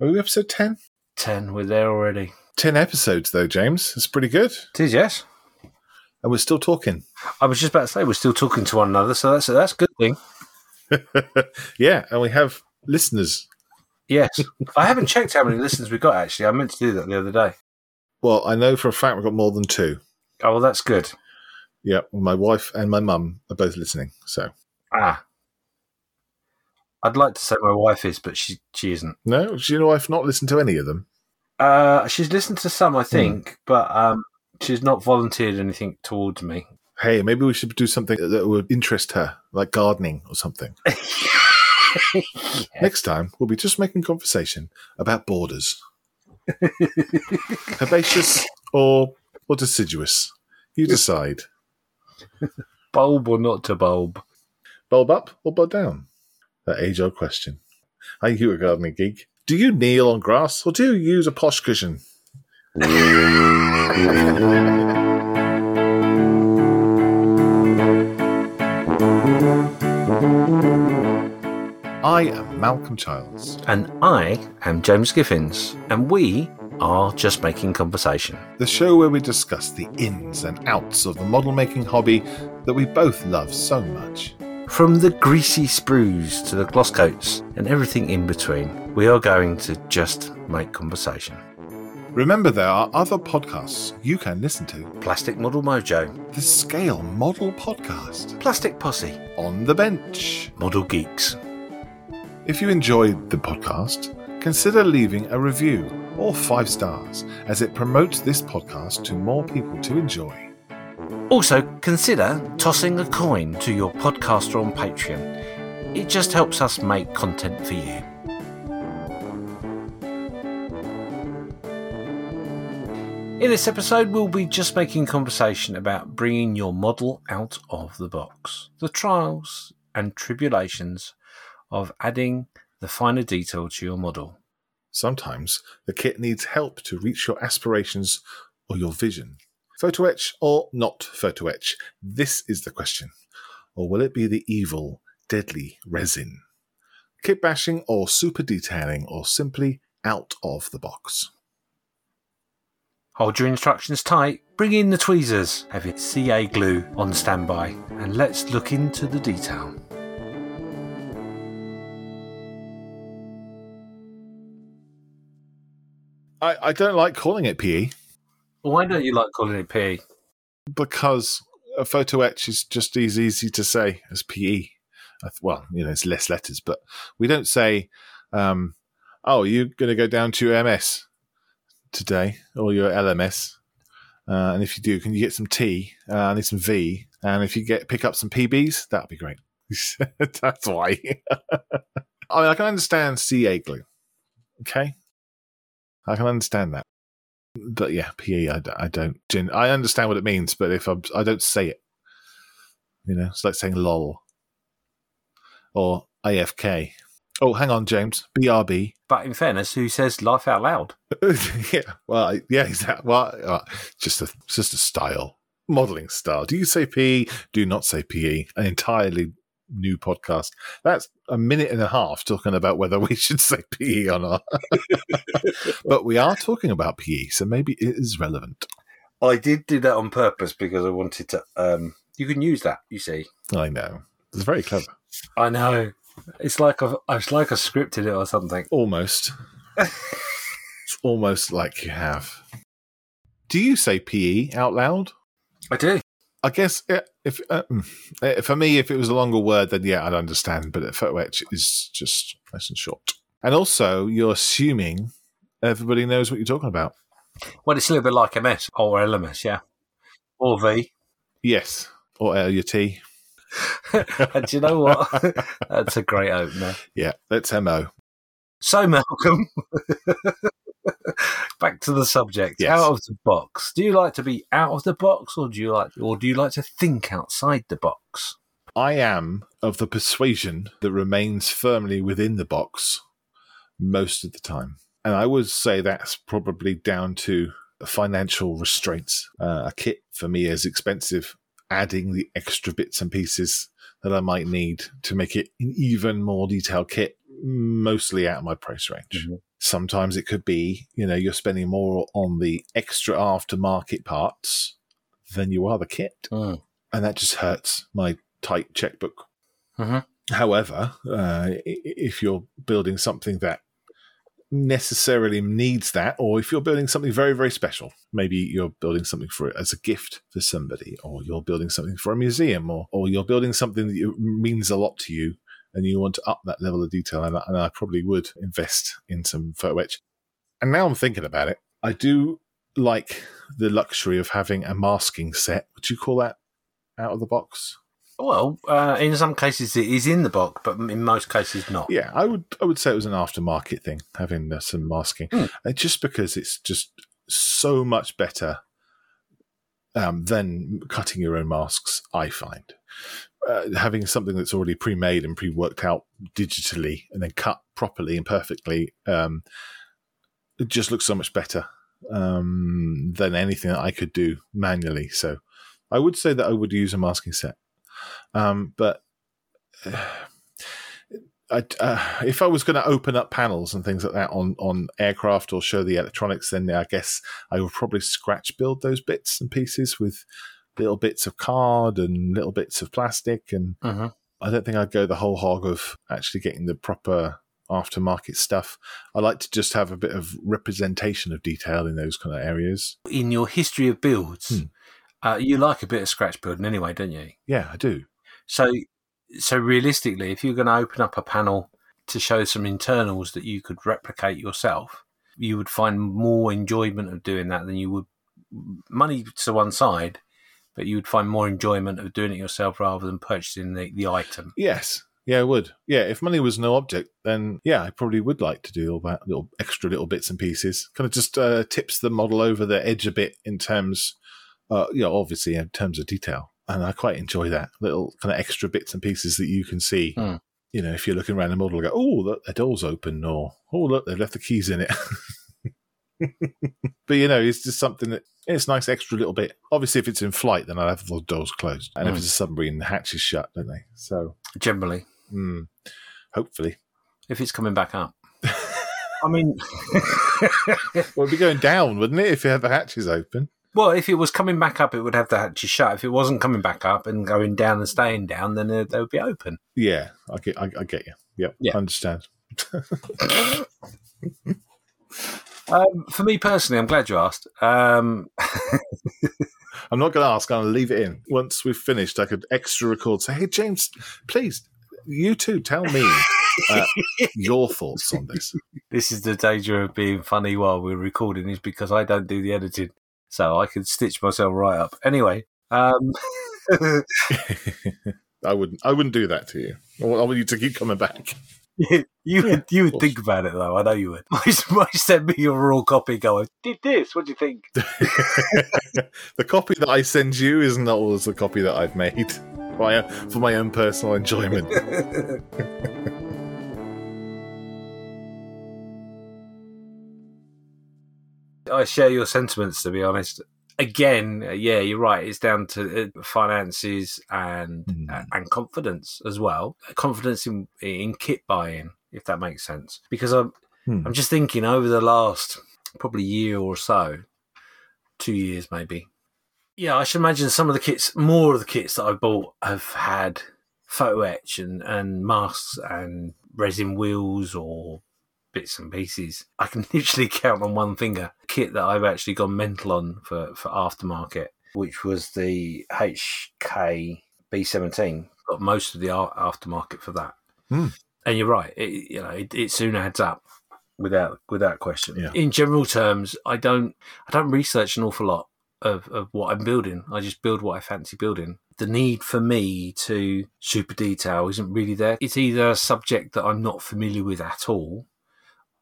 Are we episode 10? 10, we're there already. 10 episodes, though, James. It's pretty good. It is, yes. And we're still talking. I was just about to say we're still talking to one another, so that's that's a good thing. yeah, and we have listeners. Yes. I haven't checked how many listeners we got, actually. I meant to do that the other day. Well, I know for a fact we've got more than two. Oh, well, that's good. Yeah, my wife and my mum are both listening. So, Ah. I'd like to say my wife is, but she she isn't. no, does your wife not listen to any of them? Uh, she's listened to some, I think, but um, she's not volunteered anything towards me. Hey, maybe we should do something that would interest her, like gardening or something. Next time, we'll be just making conversation about borders. Herbaceous or, or deciduous? You decide. bulb or not to bulb? Bulb up or bulb down? That age old question. Are you a gardening geek? Do you kneel on grass or do you use a posh cushion? I am Malcolm Childs. And I am James Giffins, and we are just making conversation. the show where we discuss the ins and outs of the model making hobby that we both love so much. From the greasy sprues to the gloss coats and everything in between, we are going to just make conversation. Remember, there are other podcasts you can listen to. Plastic Model Mojo, The Scale Model Podcast, Plastic Posse, On the Bench. Model Geeks. If you enjoyed the podcast, consider leaving a review or five stars as it promotes this podcast to more people to enjoy. Also, consider tossing a coin to your podcaster on Patreon. It just helps us make content for you. In this episode, we'll be just making conversation about bringing your model out of the box, the trials and tribulations of adding the finer detail to your model. Sometimes the kit needs help to reach your aspirations or your vision. Photo etch or not photo etch? This is the question. Or will it be the evil, deadly resin? Kit bashing or super detailing or simply out of the box? Hold your instructions tight, bring in the tweezers, have your CA glue on standby, and let's look into the detail. I, I don't like calling it PE Why don't you like calling it P? because a photo etch is just as easy to say as PE. Well, you know, it's less letters, but we don't say, um, oh, you're going to go down to MS today or your LMS. Uh, and if you do, can you get some T? Uh, I need some V. And if you get pick up some PBs, that'd be great. That's why. I mean, I can understand CA glue. Okay. I can understand that. But yeah, PE, I, I don't. I understand what it means, but if I'm, I don't say it, you know, it's like saying lol or AFK. Oh, hang on, James. BRB. But in fairness, who says life out loud? yeah, well, yeah, exactly. Well, uh, just a just a style, modeling style. Do you say PE? Do not say PE? An entirely new podcast. That's a minute and a half talking about whether we should say PE or not. but we are talking about PE, so maybe it is relevant. I did do that on purpose because I wanted to. Um, you can use that, you see. I know. It's very clever. I know. It's like I've, it's like I scripted it or something. Almost. it's almost like you have. Do you say PE out loud? I do. I guess if uh, mm, uh, for me, if it was a longer word, then yeah, I'd understand. But photo etch is just nice and short. And also, you're assuming everybody knows what you're talking about. Well, it's a little bit like MS or LMS, yeah. Or V. Yes, or L your T. and do you know what? That's a great opener. Yeah, that's mo. So, Malcolm, back to the subject. Yes. Out of the box. Do you like to be out of the box, or do you like, or do you like to think outside the box? I am of the persuasion that remains firmly within the box most of the time. And I would say that's probably down to financial restraints. Uh, a kit for me is expensive. Adding the extra bits and pieces that I might need to make it an even more detailed kit mostly out of my price range. Mhm. Sometimes it could be, you know, you're spending more on the extra aftermarket parts than you are the kit. Mm. And that just hurts my tight checkbook. Mhm. However, uh, if you're building something that necessarily needs that, or if you're building something very, very special, maybe you're building something for it as a gift for somebody, or you're building something for a museum, or, or you're building something that means a lot to you, and you want to up that level of detail, and, I- and I probably would invest in some photo etch. And now I'm thinking about it, I do like the luxury of having a masking set. Would you call that out of the box? Well, uh, in some cases it is in the box, but in most cases not. Yeah, I would I would say it was an aftermarket thing having uh, some masking, uh, just because it's just so much better um, than cutting your own masks. I find uh, having something that's already pre-made and pre-worked out digitally and then cut properly and perfectly, um, it just looks so much better um, than anything that I could do manually. So I would say that I would use a masking set, um, but. I, uh, if I was going to open up panels and things like that on, on aircraft or show the electronics, then I guess I would probably scratch build those bits and pieces with little bits of card and little bits of plastic. And Mhm. I don't think I'd go the whole hog of actually getting the proper aftermarket stuff. I like to just have a bit of representation of detail in those kind of areas. In your history of builds, Hmm. uh, you like a bit of scratch building anyway, don't you? Yeah, I do. So, so realistically, if you're going to open up a panel to show some internals that you could replicate yourself, you would find more enjoyment of doing that than you would money to one side, but you would find more enjoyment of doing it yourself rather than purchasing the, the item. Yes. Yeah, I would. Yeah, if money was no object, then yeah, I probably would like to do all that little extra little bits and pieces. Kind of just uh, tips the model over the edge a bit in terms, uh, you know, obviously in terms of detail. And I quite enjoy that little kind of extra bits and pieces that you can see. Hmm. You know, if you're looking around the model, go, oh, look, the door's open, or oh, look, they've left the keys in it. but you know, it's just something that it's nice extra little bit. Obviously, if it's in flight, then I'll have the doors closed, and if Hmm. it's a submarine, the hatch is shut, don't they? So. Generally, Mm, hopefully. if it's coming back up. I mean, Well, it'd be going down, wouldn't it, if you had the hatches open? well, if it was coming back up, it would have the hatches shut. If it wasn't coming back up and going down and staying down, then they, they would be open. Yeah, I get, I, I get you. Yep, Yeah. I understand. Um, for me personally, I'm glad you asked. Um, I'm not going to ask. I'm going to leave it in. Once we've finished, I could extra record. Say, hey, James, please, you too, tell me uh, your thoughts on this. this is the danger of being funny while we're recording, is because I don't do the editing, so I can stitch myself right up. Anyway, um, I wouldn't. I wouldn't do that to you. I want I want you to keep coming back. You would you would think about it though. I know you would. Might send me your raw copy. Going, did this? What do you think? the copy that I send you is not always the copy that I've made for my, for my own personal enjoyment. I share your sentiments, to be honest. Again, uh, yeah, you're right. It's down to uh, finances and Mm. uh, and confidence as well. Confidence in in kit buying, if that makes sense. Because I'm Hmm. I'm just thinking over the last probably year or so, two years maybe. Yeah, I should imagine some of the kits, more of the kits that I've bought have had photo etch and, and masks and resin wheels or bits and pieces. I can literally count on one finger kit that I've actually gone mental on for, for aftermarket, which was the HK B17. Got most of the aftermarket for that. Hmm. And you're right, it, you know, it, it soon adds up without without question. Yeah. In general terms, I don't I don't research an awful lot of, of what I'm building. I just build what I fancy building. The need for me to super detail isn't really there. It's either a subject that I'm not familiar with at all,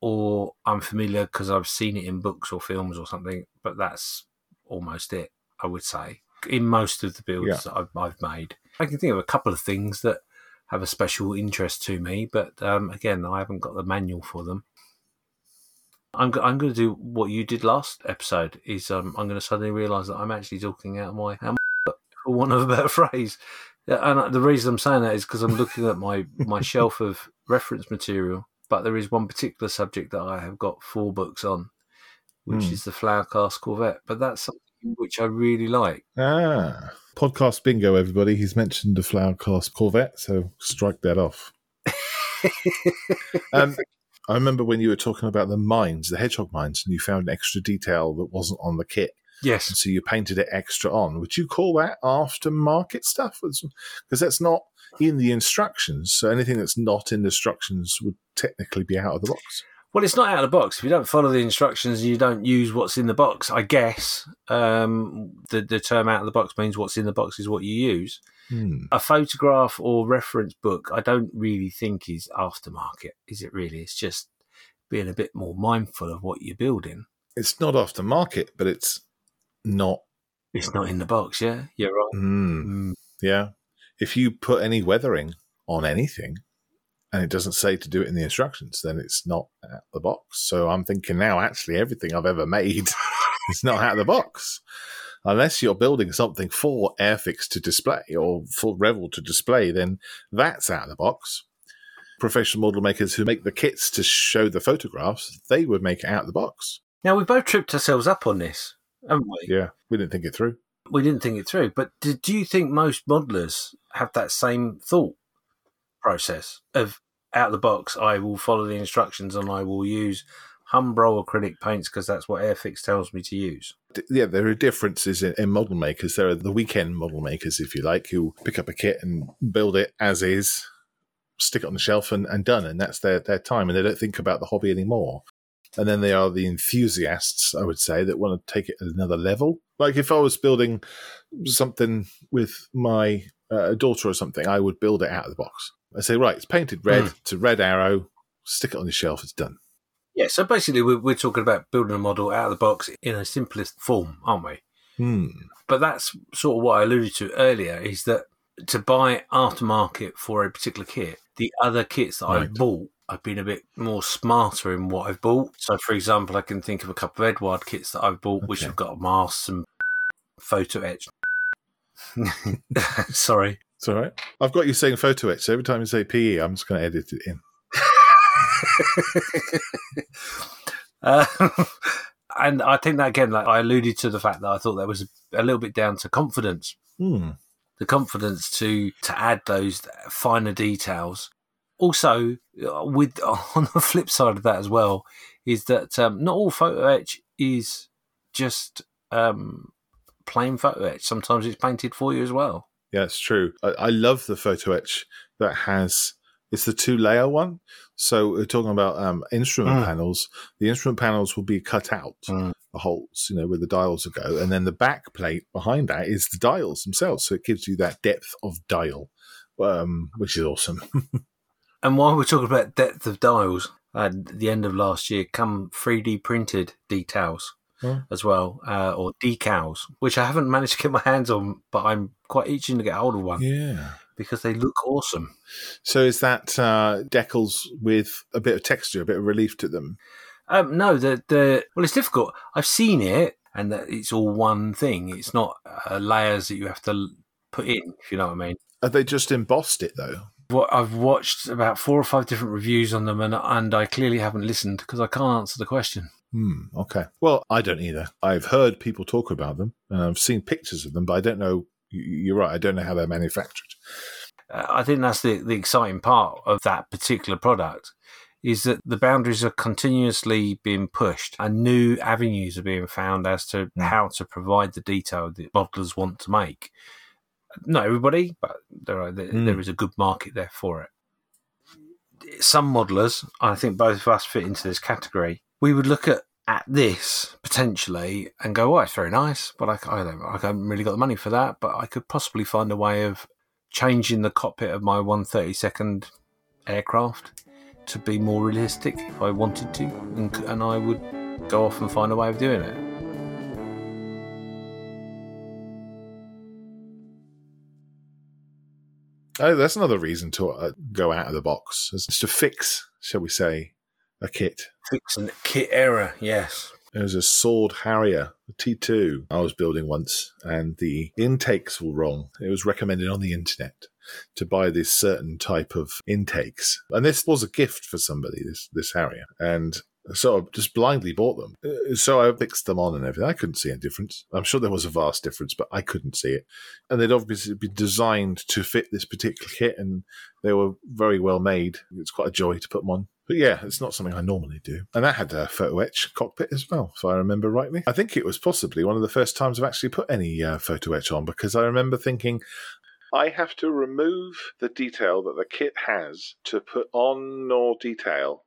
or I'm familiar because I've seen it in books or films or something. But that's almost it, I would say. In most of the builds Yeah. that I've, I've made, I can think of a couple of things that have a special interest to me, but um, again, I haven't got the manual for them. I'm, I'm going to do what you did last episode. Is um, I'm going to suddenly realise that I'm actually talking out of my, out my for want of a better phrase. And uh, the reason I'm saying that is because I'm looking at my, my shelf of reference material, but there is one particular subject that I have got four books on, which Hmm. is the Flower Class Corvette. But that's something which I really like. Ah, podcast bingo, everybody. He's mentioned the Flower Class Corvette, so strike that off. um, I remember when you were talking about the mines, the hedgehog mines, and you found an extra detail that wasn't on the kit, Yes. and so you painted it extra on. Would you call that aftermarket stuff? Because that's not in the instructions. So anything that's not in the instructions would technically be out of the box. Well, it's not out of the box. If you don't follow the instructions, and you don't use what's in the box. I guess um, the the term "out of the box" means what's in the box is what you use. Hmm. A photograph or reference book, I don't really think is aftermarket. Is it really? It's just being a bit more mindful of what you're building. It's not aftermarket, but it's not. It's not in the box. Yeah, you're right. Hmm. Mm. Yeah. If you put any weathering on anything and it doesn't say to do it in the instructions, then it's not out of the box. So I'm thinking now, actually, everything I've ever made is not out of the box. Unless you're building something for Airfix to display or for Revell to display, then that's out of the box. Professional model makers who make the kits to show the photographs, they would make it out of the box. Now we both tripped ourselves up on this, haven't we? Yeah, we didn't think it through. We didn't think it through. But do, do you think most modelers have that same thought process of out of the box? I will follow the instructions and I will use Humbrol acrylic paints because that's what Airfix tells me to use. Yeah, there are differences in, in model makers. There are the weekend model makers, if you like, who pick up a kit and build it as is, stick it on the shelf, and, and done. And that's their, their time. And they don't think about the hobby anymore. And then they are the enthusiasts, I would say, that want to take it at another level. Like if I was building something with my uh, daughter or something, I would build it out of the box. I say, right, it's painted red, Mm. it's a red arrow, stick it on the shelf, it's done. Yeah, so basically we're, we're talking about building a model out of the box in a simplest form, aren't we? Hmm. But that's sort of what I alluded to earlier is that to buy aftermarket for a particular kit, the other kits that I've bought, I've been a bit more smarter in what I've bought. So, for example, I can think of a couple of Eduard kits that I've bought, which Okay. have got masks and photo etch. Sorry. It's all right. I've got you saying photo etch. So every time you say PE, I'm just going to edit it in. Uh, and I think that again, like I alluded to the fact that I thought that was a, a little bit down to confidence. Hmm. the confidence to to add those finer details. Also, uh, with on the flip side of that as well, is that um, not all photo etch is just um, plain photo etch. Sometimes it's painted for you as well. Yeah, it's true. I, I love the photo etch that has it's the two layer one. So we're talking about um, instrument Mm. panels. The instrument panels will be cut out, Mm. the holes, you know, where the dials will go, and then the back plate behind that is the dials themselves. So it gives you that depth of dial, um, which is awesome. And while we're talking about depth of dials, at the end of last year, come 3D printed details Hmm. as well, uh, or decals, which I haven't managed to get my hands on, but I'm quite itching to get hold of one yeah. because they look awesome. So is that uh, decals with a bit of texture, a bit of relief to them? Um, no, the the well, it's difficult. I've seen it, and that it's all one thing. It's not uh, layers that you have to put in. If you know what I mean. Have they just embossed it though? What I've watched about four or five different reviews on them, and and I clearly haven't listened because I can't answer the question. Hmm. Okay. Well, I don't either. I've heard people talk about them, and I've seen pictures of them, but I don't know. You're right. I don't know how they're manufactured. Uh, I think that's the the exciting part of that particular product. Is that the boundaries are continuously being pushed and new avenues are being found as to Mm. how to provide the detail that modelers want to make. Not everybody, but there are there, Mm. there is a good market there for it. Some modelers, I think both of us fit into this category. We would look at at this potentially and go, "Oh, it's very nice," but I, I don't, I haven't really got the money for that. But I could possibly find a way of changing the cockpit of my 132nd aircraft to be more realistic if I wanted to, and, and I would go off and find a way of doing it. Oh, that's another reason to uh, go out of the box, is to fix, shall we say, a kit. Fix a kit error, yes. There was a Sword Harrier, a T2, I was building once, and the intakes were wrong. It was recommended on the internet. to buy this certain type of intakes. And this was a gift for somebody, this, this Harrier. And so I just blindly bought them. Uh, So I fixed them on and everything. I couldn't see any difference. I'm sure there was a vast difference, but I couldn't see it. And they'd obviously been designed to fit this particular kit, and they were very well made. It's quite a joy to put them on. But yeah, it's not something I normally do. And that had a photo etch cockpit as well, if I remember rightly. I think it was possibly one of the first times I've actually put any uh, photo etch on because I remember thinking, I have to remove the detail that the kit has to put on more detail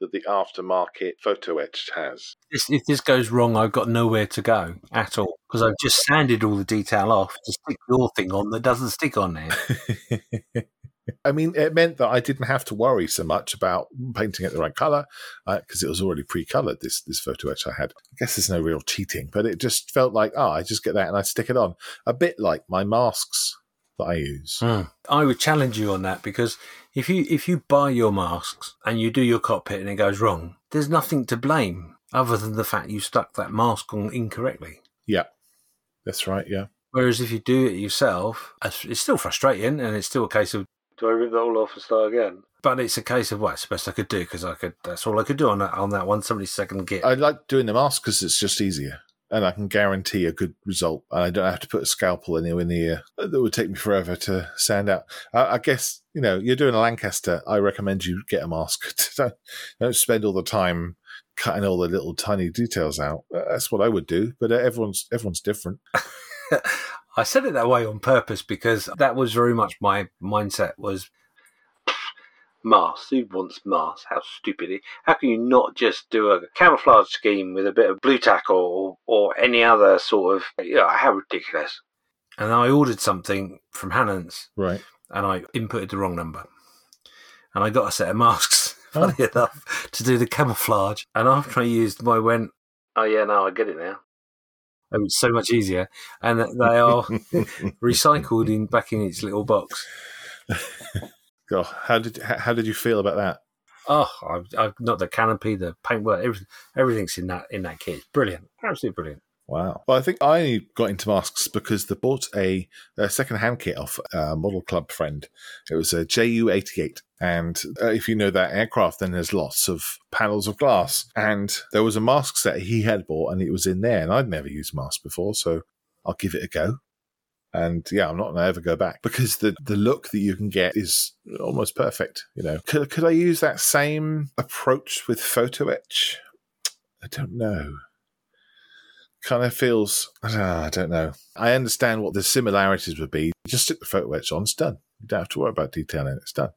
that the aftermarket photo etch has. If this goes wrong, I've got nowhere to go at all because I've just sanded all the detail off to stick your thing on that doesn't stick on there. I mean, it meant that I didn't have to worry so much about painting it the right color uh, because it was already pre-colored. This this photo etch I had. I guess there's no real cheating, but it just felt like, oh, I just get that and I stick it on. A bit like my masks that I use. Hmm. I would challenge you on that because if you if you buy your masks and you do your cockpit and it goes wrong, there's nothing to blame other than the fact you stuck that mask on incorrectly. Yeah, that's right. Yeah. Whereas if you do it yourself, it's still frustrating and it's still a case of do I rip that all off and start again? But it's a case of well, it's the best I could do because I could. That's all I could do on that on that one seventy second kit. I like doing the mask because it's just easier. And I can guarantee a good result. And I don't have to put a scalpel anywhere in the ear. That would take me forever to sand out. I, I guess, you know, you're doing a Lancaster. I recommend you get a mask. don't, don't spend all the time cutting all the little tiny details out. Uh, that's what I would do. But uh, everyone's everyone's different. I said it that way on purpose because that was very much my mindset was Mars. Who wants Mars? How stupid! It, how can you not just do a camouflage scheme with a bit of blue tack or or any other sort of? You know, how ridiculous! And I ordered something from Hannants, Right. and I inputted the wrong number, and I got a set of masks. Funny oh. enough, to do the camouflage. And after I used them, I went, "Oh yeah, no, I get it now." Oh, it was so much easier, and they are recycled in back in its little box. God, how did how did you feel about that? Oh, I've, I've not the canopy, the paintwork, everything, everything's in that in that kit. Brilliant, absolutely brilliant. Wow. Well, I think I only got into masks because they bought a, a second-hand kit off a model club friend. It was a JU-88. And uh, if you know that aircraft, then there's lots of panels of glass. And there was a mask set he had bought and it was in there. And I'd never used masks before, so I'll give it a go. And yeah, I'm not going to ever go back because the, the look that you can get is almost perfect. You know, could, could I use that same approach with photo etch? I don't know kind of feels I don't know. I understand what the similarities would be. Just stick the photo etch on, it's done. You don't have to worry about detailing, it's done.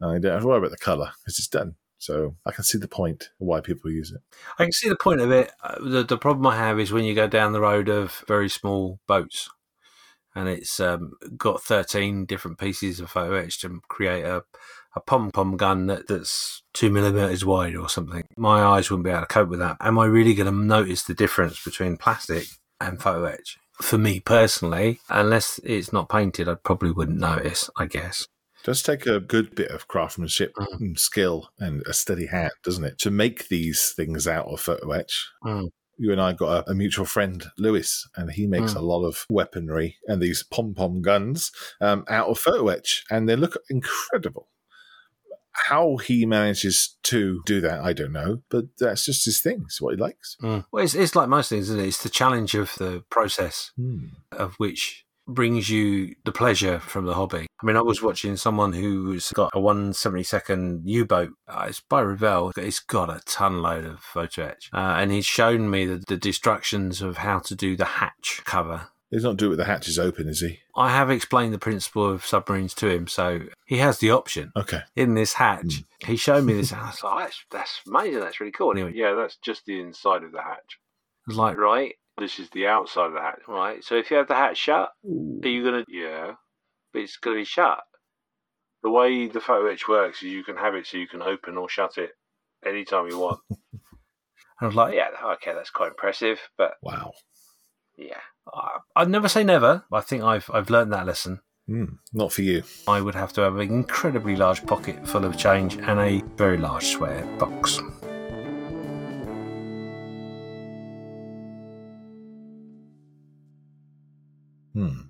And you don't have to worry about the colour, because it's done. So I can see the point of why people use it. I can see the point of it. Uh, The, the problem I have is when you go down the road of very small boats, and it's um, got thirteen different pieces of photo etch to create a a pom pom gun that, that's two millimeters wide or something. My eyes wouldn't be able to cope with that. Am I really going to notice the difference between plastic and photo etch? For me personally, unless it's not painted, I probably wouldn't notice. I guess. Does take a good bit of craftsmanship Mm. and skill and a steady hand, doesn't it, to make these things out of photo etch. Mm. You and I got a, a mutual friend, Lewis, and he makes Mm. a lot of weaponry and these pom pom guns um, out of photo etch, and they look incredible. How he manages to do that, I don't know, but that's just his thing. It's what he likes. Mm. Well, it's, it's like most things, isn't it? It's the challenge of the process. of which brings you the pleasure from the hobby. I mean, I was watching someone who's got a 172nd U-boat. Uh, it's by Revell. It's got a ton load of photo etch. Uh, and he's shown me the, the instructions of how to do the hatch cover. He's not doing it with the hatches open, is he? I have explained the principle of submarines to him, so he has the option Okay. in this hatch. He showed me this. and I was like, "Oh, that's, that's amazing. That's really cool. Anyway, Yeah, that's just the inside of the hatch. I was like, Right? This is the outside of the hatch. right. So if you have the hatch shut, Are you going to. yeah, but it's going to be shut. The way the photo etch works is you can have it so you can open or shut it anytime you want. And I was like, yeah, okay, that's quite impressive, but Wow. yeah, I- I'd never say never. I think I've I've learned that lesson. Hmm. Not for you. I would have to have an incredibly large pocket full of change and a very large swear box. Hmm.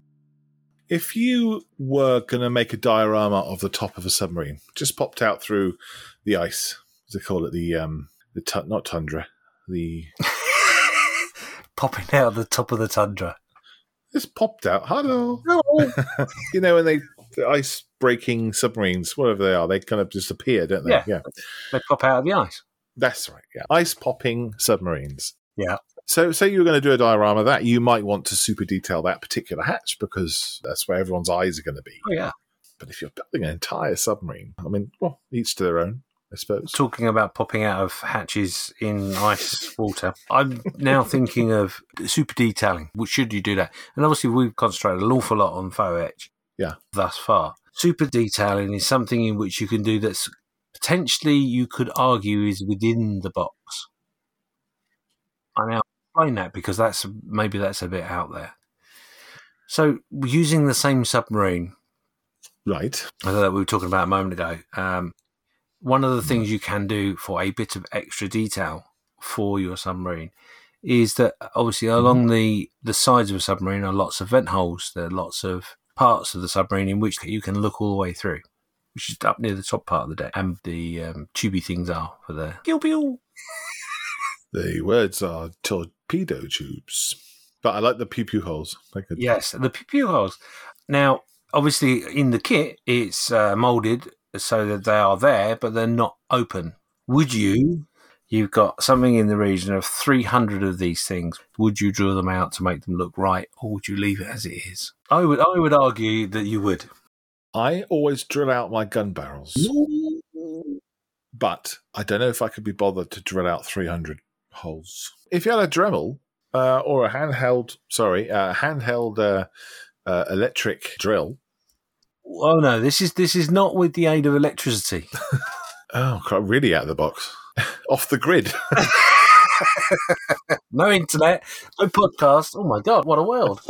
If you were going to make a diorama of the top of a submarine, just popped out through the ice, as they call it, the um, the tu- not tundra, the Popping out of the top of the tundra. just popped out. Hello, you know, when they the ice breaking submarines, whatever they are, they kind of just appear, don't they? Yeah. yeah. They pop out of the ice. That's right. Yeah, ice popping submarines. Yeah. So, say you were going to do a diorama that, you might want to super detail that particular hatch because that's where everyone's eyes are going to be. Oh, yeah. But if you're building an entire submarine, I mean, well, each to their own, I suppose. Talking about popping out of hatches in ice water, I'm now thinking of super detailing. Should you do that? And obviously, we've concentrated an awful lot on faux etch. Yeah. Thus far, super detailing is something in which you can do that's potentially you could argue is within the box. I now explain that because that's maybe that's a bit out there. So, using the same submarine Right. I know that we were talking about a moment ago. Um, one of the things you can do for a bit of extra detail for your submarine is that obviously along the, the sides of a submarine are lots of vent holes. There are lots of parts of the submarine in which you can look all the way through, which is up near the top part of the deck. And the um, tubey things are for the pew pew. The words are torpedo tubes. But I like the pew pew holes. Like a, Yes, the pew pew holes. Now, obviously, in the kit, it's uh, molded so that they are there, but they're not open. Would you? You've got something in the region of 300 of these things. Would you draw them out to make them look right, or would you leave it as it is? I would. I would argue that you would. I always drill out my gun barrels, but I don't know if I could be bothered to drill out 300 holes. If you had a Dremel uh, or a handheld, sorry, a handheld uh, uh, electric drill, Oh no, this is this is not with the aid of electricity. oh, crap, really out of the box, off the grid. No internet, no podcast. Oh my god, what a world!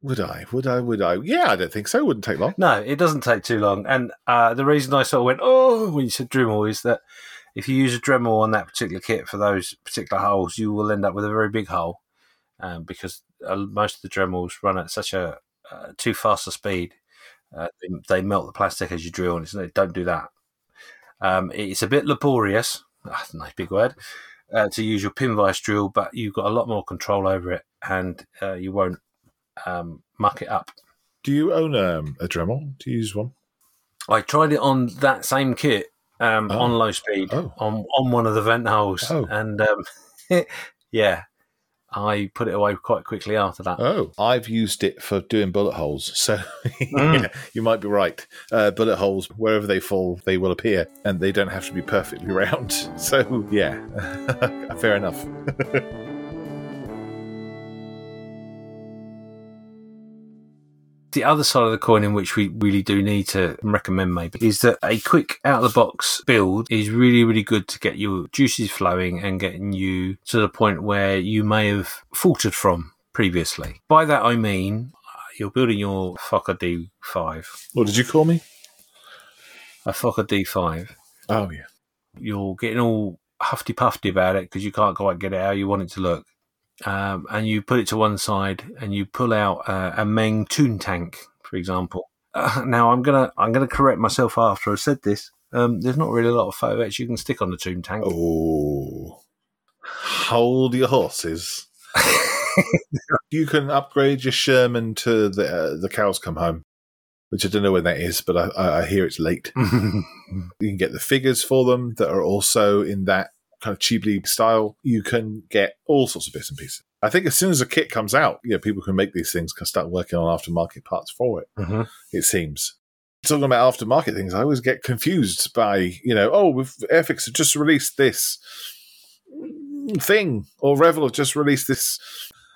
would I? Would I? Would I? Yeah, I don't think so. It wouldn't take long. No, it doesn't take too long. And uh, the reason I sort of went, oh, when you said Dremel is that if you use a Dremel on that particular kit for those particular holes, you will end up with a very big hole um, because uh, most of the Dremels run at such a uh, too fast a speed. Uh, they, they melt the plastic as you drill, and it's, don't do that. Um, it's a bit laborious, ah, nice big word, uh, to use your pin vise drill, but you've got a lot more control over it, and uh, you won't um, muck it up. Do you own um, a Dremel? Do you use one? I tried it on that same kit um, Oh. on low speed Oh. on on one of the vent holes, Oh. and um, yeah, I put it away quite quickly after that. Oh, I've used it for doing bullet holes. So Mm. yeah, you might be right. Uh, bullet holes, wherever they fall, they will appear, and they don't have to be perfectly round. So yeah, fair enough. The other side of the coin, in which we really do need to recommend, maybe, is that a quick out of the box build is really, really good to get your juices flowing and getting you to the point where you may have faltered from previously. By that, I mean you're building your Fokker D5, What did you call me? a Fokker D5. Oh yeah. you're getting all huffy puffy about it because you can't quite get it how you want it to look. Um, and you put it to one side and you pull out uh, a Meng Toon tank, for example. Uh, now I'm gonna I'm gonna correct myself after I said this. Um, there's not really a lot of photo etch you can stick on the Toon tank. Oh, hold your horses. you can upgrade your Sherman to the uh, the cows come home, which I don't know when that is, but I, I hear it's late. You can get the figures for them that are also in that kind of cheaply style. You can get all sorts of bits and pieces. I think as soon as a kit comes out, yeah, people can make these things, can start working on aftermarket parts for it. Mhm. It seems. Talking about aftermarket things, I always get confused by, you know, oh, Airfix have just released this thing, or Revell have just released this.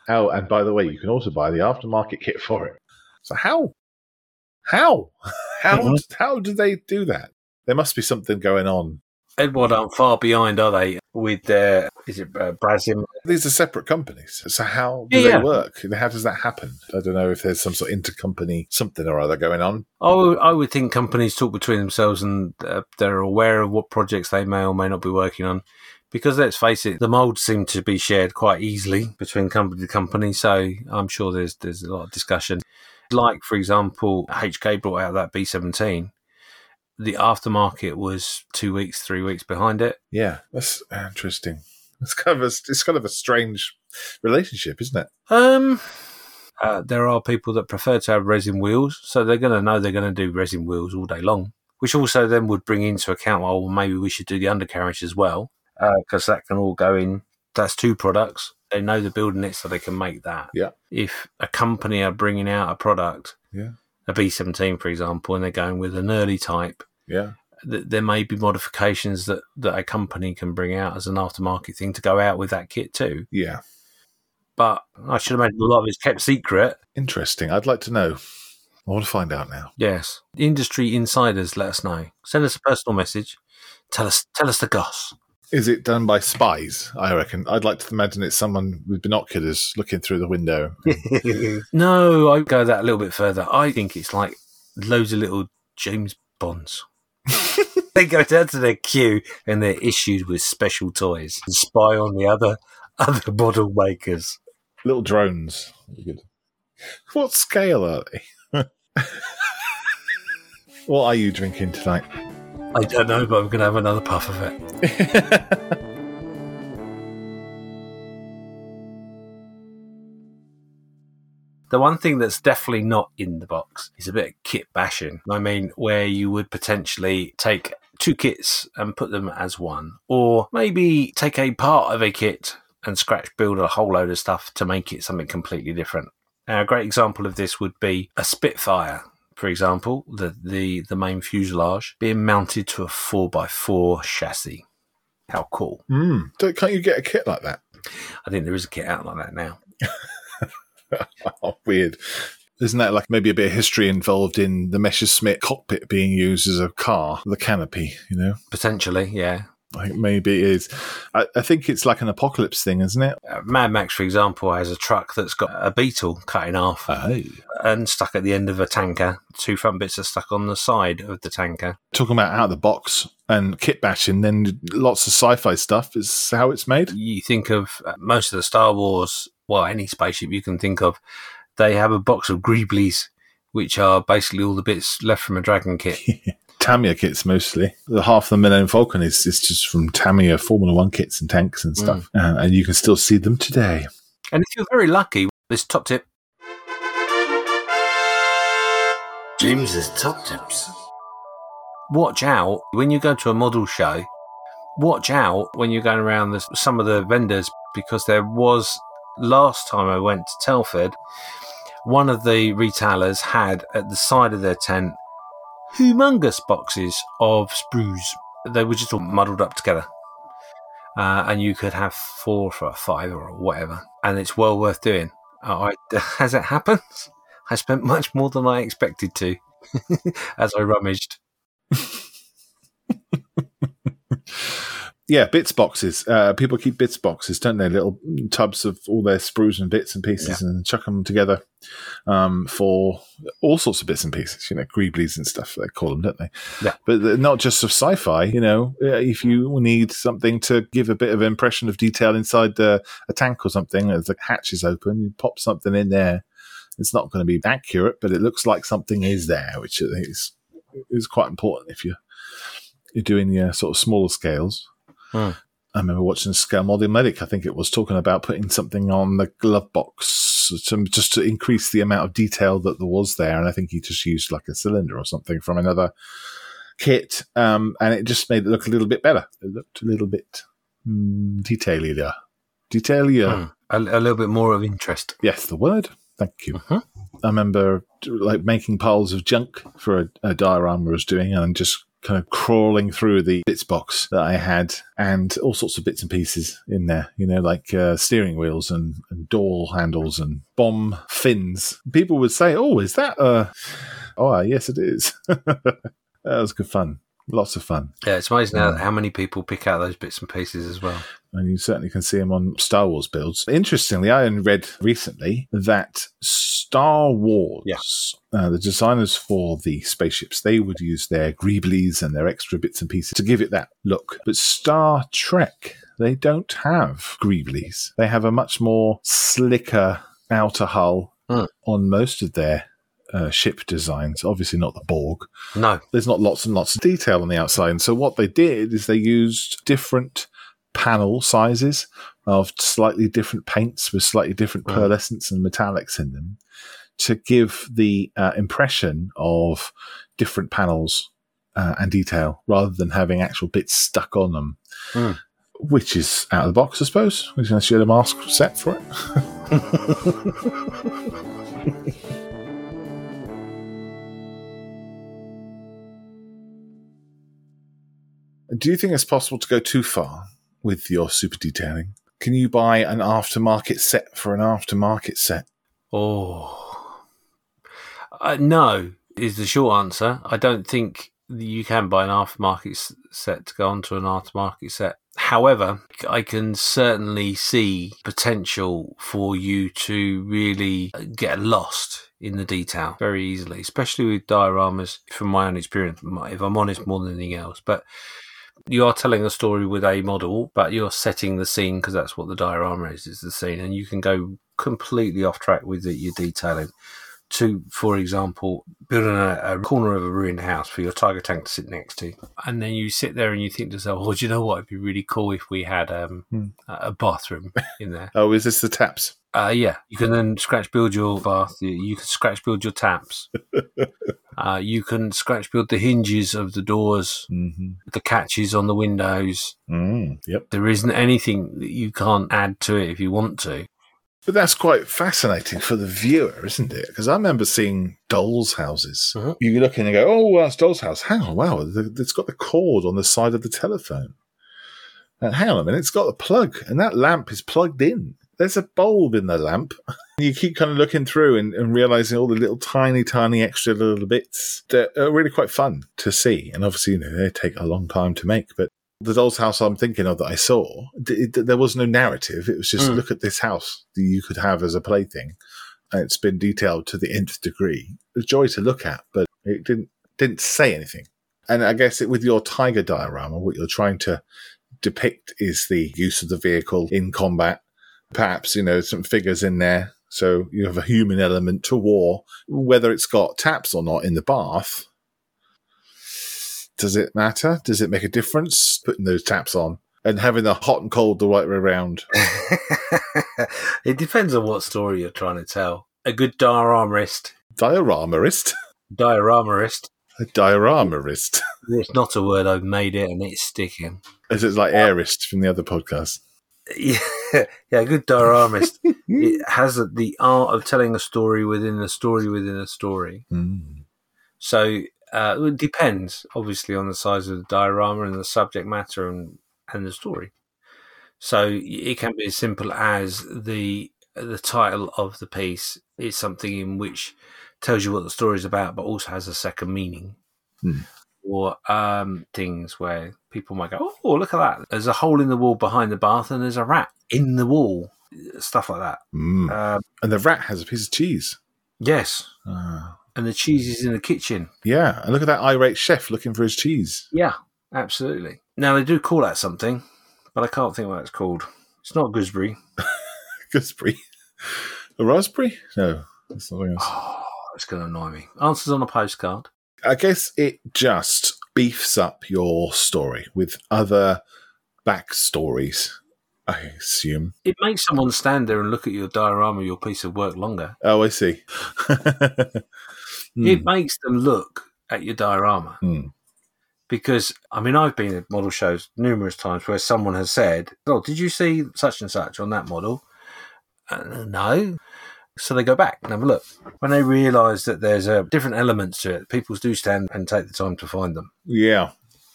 Oh, and by the way, you can also buy the aftermarket kit for it. So how? How? How? Mhm. How do they do that? There must be something going on Eduard aren't far behind, are they? With their is it uh, Brassin? These are separate companies. So how do Yeah, they work? How does that happen? I don't know if there's some sort of intercompany something or other going on. I would, I would think companies talk between themselves and uh, they're aware of what projects they may or may not be working on. Because let's face it, the molds seem to be shared quite easily between company to company. So I'm sure there's there's a lot of discussion. Like for example, HK brought out that B17. The aftermarket was two weeks, three weeks behind it. Yeah, that's interesting. It's kind of a, it's kind of a strange relationship, isn't it? Um, uh, there are people that prefer to have resin wheels, so they're going to know they're going to do resin wheels all day long. Which also then would bring into account, well, maybe we should do the undercarriage as well, because that can all go in. That's two products. They know they're building it, so they can make that. Yeah. If a company are bringing out a product, Yeah. A B17, for example, and they're going with an early type, Yeah. th- there may be modifications that, that a company can bring out as an aftermarket thing to go out with that kit too. Yeah. But I should imagine a lot of it's kept secret. Interesting. I'd like to know. I want to find out now. Yes. Industry insiders, let us know. Send us a personal message. Tell us tell us the goss. Is it done by spies? I reckon. I'd like to imagine it's someone with binoculars looking through the window. no, I go that a little bit further. I think it's like loads of little James Bonds. they go down to their Q and they're issued with special toys and spy on the other other model makers. Little drones. Good. What scale are they? what are you drinking tonight? I don't know, but I'm going to have another puff of it. The one thing that's definitely not in the box is a bit of kit bashing. I mean, where you would potentially take two kits and put them as one, or maybe take a part of a kit and scratch build a whole load of stuff to make it something completely different. Now, a great example of this would be a Spitfire, for example, the, the, the main fuselage being mounted to a 4x4 chassis. How cool. Mm. Don't, can't you get a kit like that? I think there is a kit out like that now. Oh, weird. Isn't that like maybe a bit of history involved in the Messerschmitt cockpit being used as a car, the canopy, you know? Potentially, yeah. I think maybe it is. I, I think it's like an apocalypse thing, isn't it? Uh, Mad Max, for example, has a truck that's got a beetle cut in half Oh. and stuck at the end of a tanker. Two front bits are stuck on the side of the tanker. Talking about out of the box and kit bashing, then lots of sci fi stuff is how it's made. You think of uh, most of the Star Wars, well, any spaceship you can think of, they have a box of Greeblies, which are basically all the bits left from a Dragon kit. Tamiya kits mostly. The half of the Millennium Falcon is, is just from Tamiya Formula One kits and tanks and stuff. Uh, and you can still see them today. and if you're very lucky, this top tip. James's top tips. Watch out when you go to a model show. Watch out when you're going around the, some of the vendors because there was last time I went to Telford, one of the retailers had at the side of their tent humongous boxes of sprues. They were just all muddled up together. Uh, and you could have four for a five or whatever. And it's well worth doing. Uh, I, as it happens, I spent much more than I expected to as I rummaged. Yeah, bits boxes. Uh, people keep bits boxes, don't they? Little tubs of all their sprues and bits and pieces and chuck them together um, for all sorts of bits and pieces, you know, greeblies and stuff, they call them, don't they? Yeah. But not just of sci fi, you know, uh, if you need something to give a bit of impression of detail inside the, a tank or something, as the hatch is open, you pop something in there. It's not going to be accurate, but it looks like something is there, which is, is quite important if you're, you're doing your sort of smaller scales. Hmm. I remember watching Scale Model Medic. I think it was talking about putting something on the glove box to, just to increase the amount of detail that there was there. And I think he just used like a cylinder or something from another kit, um, and it just made it look a little bit better. It looked a little bit mm, detailier. Detailier. Hmm. A, a little bit more of interest. Yes, the word. Thank you. Mhm. I remember like making piles of junk for a, a diorama I was doing and just kind of crawling through the bits box that I had and all sorts of bits and pieces in there, you know, like uh, steering wheels and, and door handles and bomb fins. People would say, Oh, is that uh Oh, yes, it is. that was good fun. Lots of fun. Yeah, it's amazing how, Mm. how many people pick out those bits and pieces as well. And you certainly can see them on Star Wars builds. Interestingly, I read recently that Star Wars, Yeah. uh, the designers for the spaceships, they would use their greeblies and their extra bits and pieces to give it that look. But Star Trek, they don't have greeblies. They have a much more slicker outer hull Hmm. on most of their uh, ship designs. Obviously, not the Borg No, there's not lots and lots of detail on the outside. And so what they did is they used different panel sizes of slightly different paints with slightly different Right. pearlescence and metallics in them to give the uh, impression of different panels uh, and detail rather than having actual bits stuck on them. Hmm. Which is out of the box, I suppose. Unless you had a mask set for it. Do you think it's possible to go too far with your super detailing? Can you buy an aftermarket set for an aftermarket set? Oh, uh, no is the short answer. I don't think you can buy an aftermarket set to go onto an aftermarket set. However, I can certainly see potential for you to really get lost in the detail very easily, especially with dioramas. From my own experience, if I'm honest, more than anything else, but you are telling a story with a model, but you're setting the scene because that's what the diorama is, is the scene. And you can go completely off track with it, your detailing. To, for example, building a, a corner of a ruined house for your tiger tank to sit next to. And then you sit there and you think to yourself, oh, do you know what? It'd be really cool if we had um, Hmm. a bathroom in there. Oh, is this the taps? Uh, yeah, you can then scratch build your bath. You- You can scratch build your taps. uh, you can scratch build the hinges of the doors, Mm-hmm. the catches on the windows. Mm, yep. There isn't anything that you can't add to it if you want to. But that's quite fascinating for the viewer, isn't it? Because I remember seeing dolls' houses. Mhm. You look in and go, "Oh, well, that's doll's house." Hang on, wow, the- it's got the cord on the side of the telephone. And hang on a minute, it's got the plug, and that lamp is plugged in. There's a bulb in the lamp. You keep kind of looking through and, and realizing all the little tiny, tiny extra little bits that are really quite fun to see. And obviously, you know, they take a long time to make, but the doll's house I'm thinking of that I saw, d- it, there was no narrative. It was just Mm. look at this house that you could have as a plaything, and it's been detailed to the nth degree. It was joy to look at, but it didn't didn't say anything. And I guess it, with your tiger diorama, what you're trying to depict is the use of the vehicle in combat. Perhaps you know some figures in there, so you have a human element to war. Whether it's got taps or not in the bath, does it matter? Does it make a difference putting those taps on and having the hot and cold the right way around? it depends on what story you're trying to tell. A good dioramarist, Dioramarist, dioramarist. a dioramarist. It's not a word. I've made it, and it's sticking. Is it like uh, airist from the other podcast? Yeah, yeah. A good dioramarist. it has the art of telling a story within a story within a story. Mm. So uh, it depends, obviously, on the size of the diorama and the subject matter and, and the story. So it can be as simple as the the title of the piece is something in which tells you what the story is about, but also has a second meaning. Hmm. Or um, things where people might go, "Oh, look at that! There's a hole in the wall behind the bath, and there's a rat in the wall." Stuff like that. Mm. Um, And the rat has a piece of cheese. yes, Ah. and the cheese is in the kitchen. Yeah, and look at that irate chef looking for his cheese. Yeah, absolutely. Now they do call that something, but I can't think what it's called. It's not gooseberry. Gooseberry. a raspberry? No, it's something else. Oh, it's going to annoy me. Answers on a postcard. I guess it just beefs up your story with other backstories, I assume. It makes someone stand there and look at your diorama, your piece of work longer. Oh, I see. Hmm. It makes them look at your diorama. Hmm. Because, I mean, I've been at model shows numerous times where someone has said, Oh, did you see such and such on that model? Uh, no. So they go back and have a look. When they realise that there's a different elements to it, people do stand and take the time to find them. Yeah.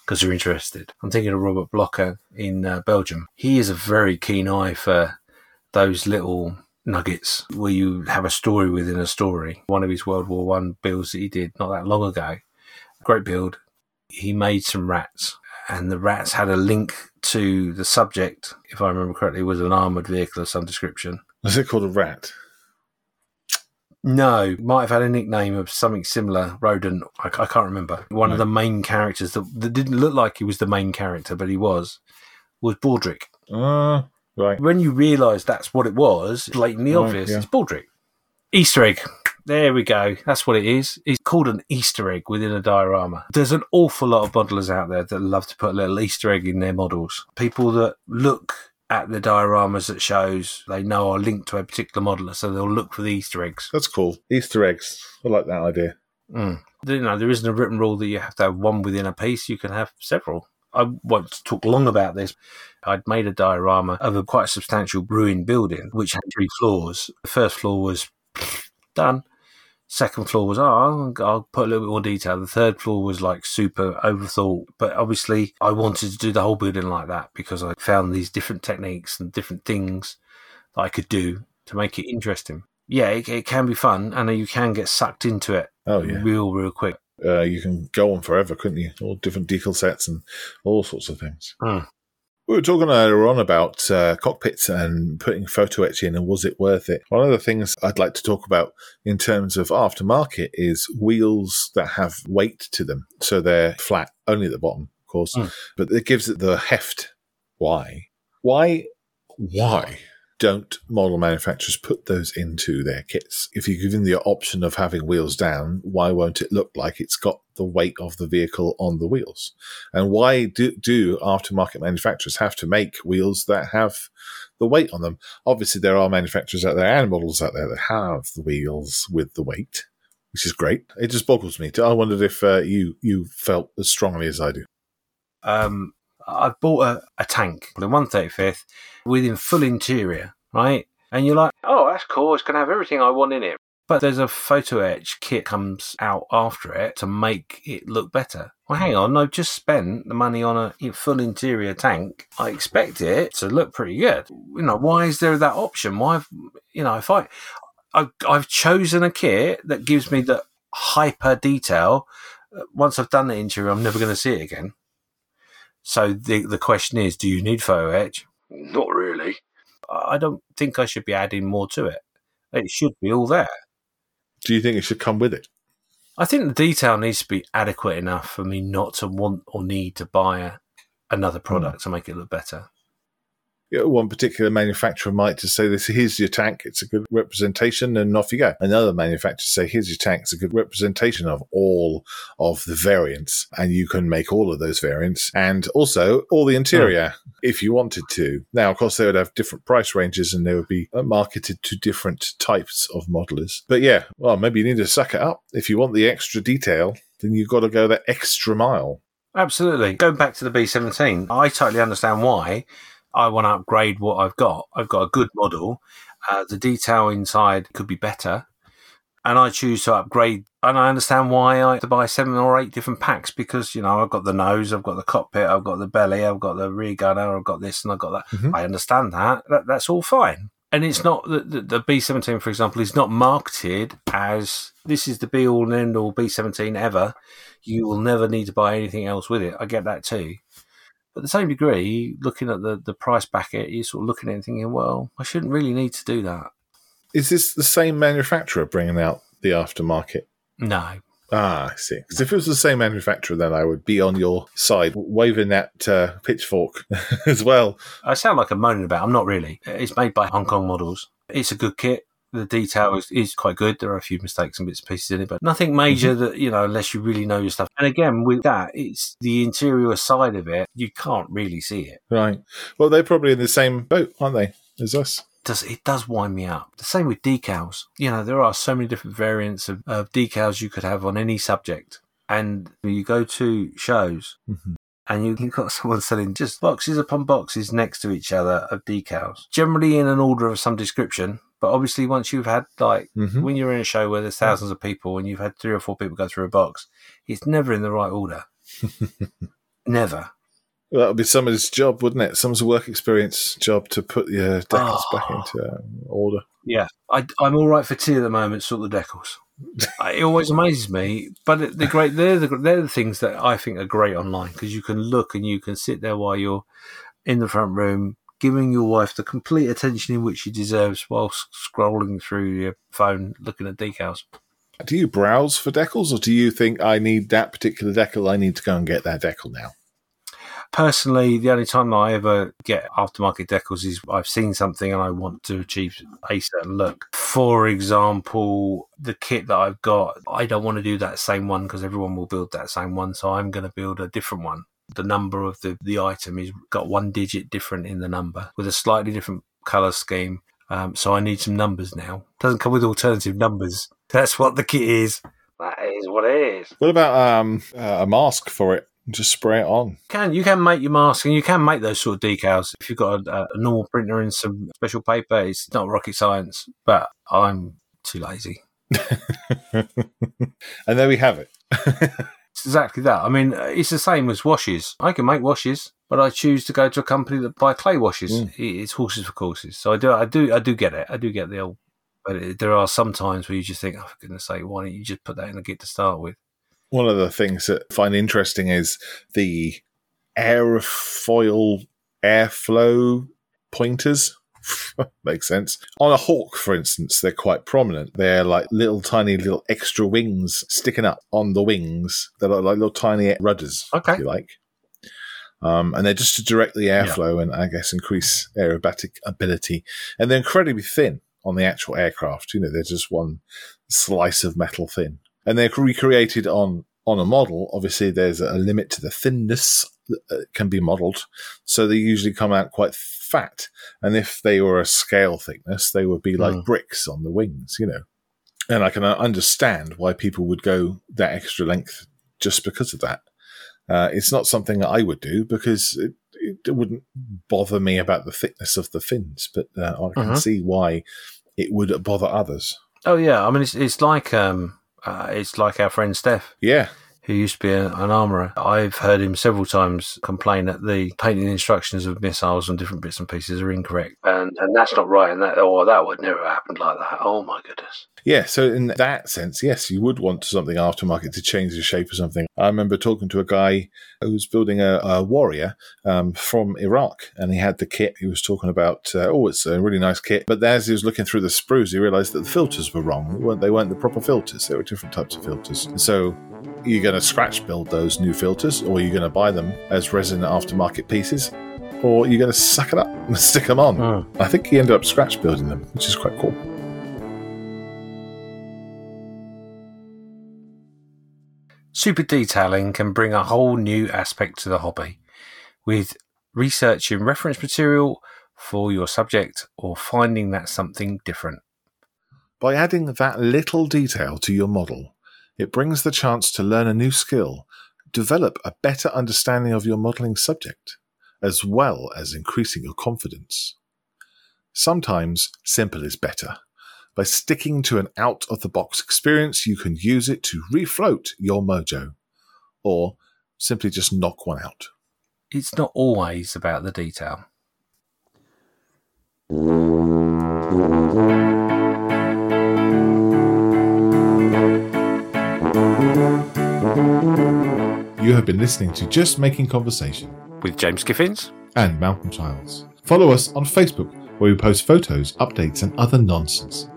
because they're interested. I'm thinking of Robert Blocker in uh, Belgium. He has a very keen eye for those little nuggets where you have a story within a story. One of his World War One builds that he did not that long ago, great build, he made some rats, and the rats had a link to the subject, if I remember correctly, was an armored vehicle of some description. Was it called a rat? No, might have had a nickname of something similar, rodent. I, I can't remember. One of the main characters that, that didn't look like he was the main character, but he was, was Baldrick. Uh, right. When you realise that's what it was, blatantly Right, obvious, yeah. it's Baldrick. Easter egg. There we go. That's what it is. It's called an Easter egg within a diorama. There's an awful lot of modelers out there that love to put a little Easter egg in their models. People that look at the dioramas at shows, they know are linked to a particular modeler, so they'll look for the Easter eggs. That's cool. Easter eggs. I like that idea. Mm. You know, there isn't a written rule that you have to have one within a piece. You can have several. I won't talk long about this. I'd made a diorama of a quite substantial ruined building, which had three floors. The first floor was done. Second floor was, oh, I'll, put a little bit more detail. The third floor was like super overthought. But obviously, I wanted to do the whole building like that because I found these different techniques and different things that I could do to make it interesting. Yeah, it, it can be fun and you can get sucked into it Oh, yeah. real, real quick. Uh, you can go on forever, couldn't you? All different decal sets and all sorts of things. Hmm. We were talking earlier on about uh, cockpits and putting photo etch in and was it worth it? One of the things I'd like to talk about in terms of aftermarket is wheels that have weight to them. So they're flat, only at the bottom, of course, Hmm. but it gives it the heft. Why? Why? Why? Don't model manufacturers put those into their kits? If you're given the option of having wheels down, why won't it look like it's got the weight of the vehicle on the wheels? And why do, do aftermarket manufacturers have to make wheels that have the weight on them? Obviously, there are manufacturers out there and models out there that have the wheels with the weight, which is great. It just boggles me. I wondered if uh, you you felt as strongly as I do. Um, I bought a, a tank, the 135th, with in full interior, right? And you're like, oh, that's cool. It's going to have everything I want in it. But there's a photo etch kit comes out after it to make it look better. Well, hang on, I've just spent the money on a full interior tank. I expect it to look pretty good. You know, why is there that option? Why, you know, if I, I've, I've chosen a kit that gives me the hyper detail. uh, Once I've done the interior, I'm never going to see it again. So the the question is, do you need photo etch? Not really. I don't think I should be adding more to it. It should be all there. Do you think it should come with it? I think the detail needs to be adequate enough for me not to want or need to buy a, another product hmm. to make it look better. One particular manufacturer might just say this here's your tank it's a good representation and off you go. Another manufacturer say here's your tank it's a good representation of all of the variants and you can make all of those variants and also all the interior if you wanted to. Now of course they would have different price ranges and they would be uh, marketed to different types of modelers. But yeah well maybe you need to suck it up. If you want the extra detail then you've got to go that extra mile. Absolutely. Going back to the B17, I totally understand why I want to upgrade what I've got. I've got a good model. Uh, the detail inside could be better. And I choose to upgrade. And I understand why I have to buy seven or eight different packs because, you know, I've got the nose, I've got the cockpit, I've got the belly, I've got the rear gunner, I've got this and I've got that. Mhm. I understand that. that. That's all fine. And it's not the, the, the B17, for example, is not marketed as this is the be all and end all B17 ever you will never need to buy anything else with it. I get that too. But at the same degree, looking at the, the price bracket, you're sort of looking at it and thinking, well, I shouldn't really need to do that. is this the same manufacturer bringing out the aftermarket No. Ah, I see. Because if it was the same manufacturer, then I would be on your side, waving that uh, pitchfork as well. I sound like I'm moaning about it. I'm not really. It's made by Hong Kong models. It's a good kit. The detail is, is quite good. There are a few mistakes and bits and pieces in it, but nothing major that, you know, unless you really know your stuff. And again, with that, it's the interior side of it. You can't really see it. Right. Well, they're probably in the same boat, aren't they, as us? does it does wind me up. The same with decals. You know, there are so many different variants of, of decals you could have on any subject. And you go to shows Mhm. and you've got someone selling just boxes upon boxes next to each other of decals, generally in an order of some description. But obviously, once you've had like Mhm. when you're in a show where there's thousands of people and you've had three or four people go through a box, it's never in the right order. never. Well, that would be somebody's job, wouldn't it? Someone's work experience job to put the uh, decals Oh. back into uh, order. Yeah, I, I'm all right for tea at the moment. Sort the decals. it always amazes me. But they're great. They're the, they're the things that I think are great online because you can look and you can sit there while you're in the front room, giving your wife the complete attention in which she deserves while scrolling through your phone, looking at decals. Do you browse for decals, or do you think I need that particular decal? I need to go and get that decal now. Personally, the only time I ever get aftermarket decals is I've seen something and I want to achieve a certain look. For example, the kit that I've got, I don't want to do that same one because everyone will build that same one, so I'm going to build a different one the number of the, the item is got one digit different in the number with a slightly different color scheme. Um, so I need some numbers now. Doesn't come with alternative numbers. That's what the kit is. That is what it is. What about um, uh, a mask for it? Just spray it on. Can you can make your mask and you can make those sort of decals if you've got a, a normal printer and some special paper. It's not rocket science, but I'm too lazy. and there we have it. it's exactly that. I mean, it's the same as washes. I can make washes, but I choose to go to a company that buy clay washes. Mm. It's horses for courses. So I do, I do, I do get it. I do get the old. But it, there are some times where you just think, oh, for goodness sake, why don't you just put that in the kit to start with? One of the things that I find interesting is the aerofoil airflow pointers. Makes sense. On a hawk, for instance, they're quite prominent. They're like little tiny little extra wings sticking up on the wings that are like little tiny rudders, okay. if you like. Um, and they're just to direct the airflow yeah. and I guess increase aerobatic ability. And they're incredibly thin on the actual aircraft. You know, they're just one slice of metal thin and they're recreated on on a model. Obviously, there's a limit to the thinness can be modeled, so they usually come out quite fat. And if they were a scale thickness, they would be like mm. bricks on the wings, you know. And I can uh, understand why people would go that extra length just because of that. Uh, it's not something I would do because it, it, wouldn't bother me about the thickness of the fins, but uh, I can uh-huh. see why it would bother others. Oh yeah, I mean it's it's like um, uh, it's like our friend Steph. Yeah. Who used to be a, an armourer. I've heard him several times complain that the painting instructions of missiles and different bits and pieces are incorrect. And and that's not right. And that, oh, that would never happen like that. Oh, my goodness. Yeah, so in that sense, yes, you would want something aftermarket to change the shape of something. I remember talking to a guy who was building a, a warrior um, from Iraq, and he had the kit. He was talking about, uh, oh, it's a really nice kit. But as he was looking through the sprues, he realized that the filters were wrong. They weren't, they weren't the proper filters. They were different types of filters. And so you're going to scratch build those new filters, or you're going to buy them as resin aftermarket pieces, or you're going to suck it up and stick them on. Mm. I think he ended up scratch building them, which is quite cool. Super detailing can bring a whole new aspect to the hobby with researching reference material for your subject or finding that something different. By adding that little detail to your model, it brings the chance to learn a new skill, develop a better understanding of your modeling subject, as well as increasing your confidence. Sometimes simple is better. By sticking to an out of the box experience, you can use it to refloat your mojo, or simply just knock one out. It's not always about the detail. You have been listening to Just Making Conversation with James Giffins and Malcolm Childs. Follow us on Facebook, where we post photos, updates, and other nonsense.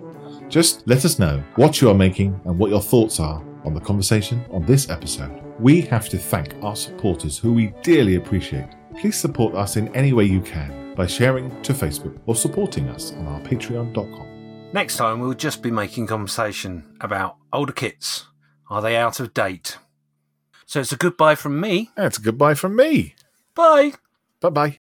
Just let us know what you are making and what your thoughts are on the conversation on this episode. We have to thank our supporters who we dearly appreciate. Please support us in any way you can by sharing to Facebook or supporting us on our patreon.com. Next time, we'll just be making conversation about older kits. Are they out of date? So it's a goodbye from me. Yeah, it's a goodbye from me. Bye. Bye bye.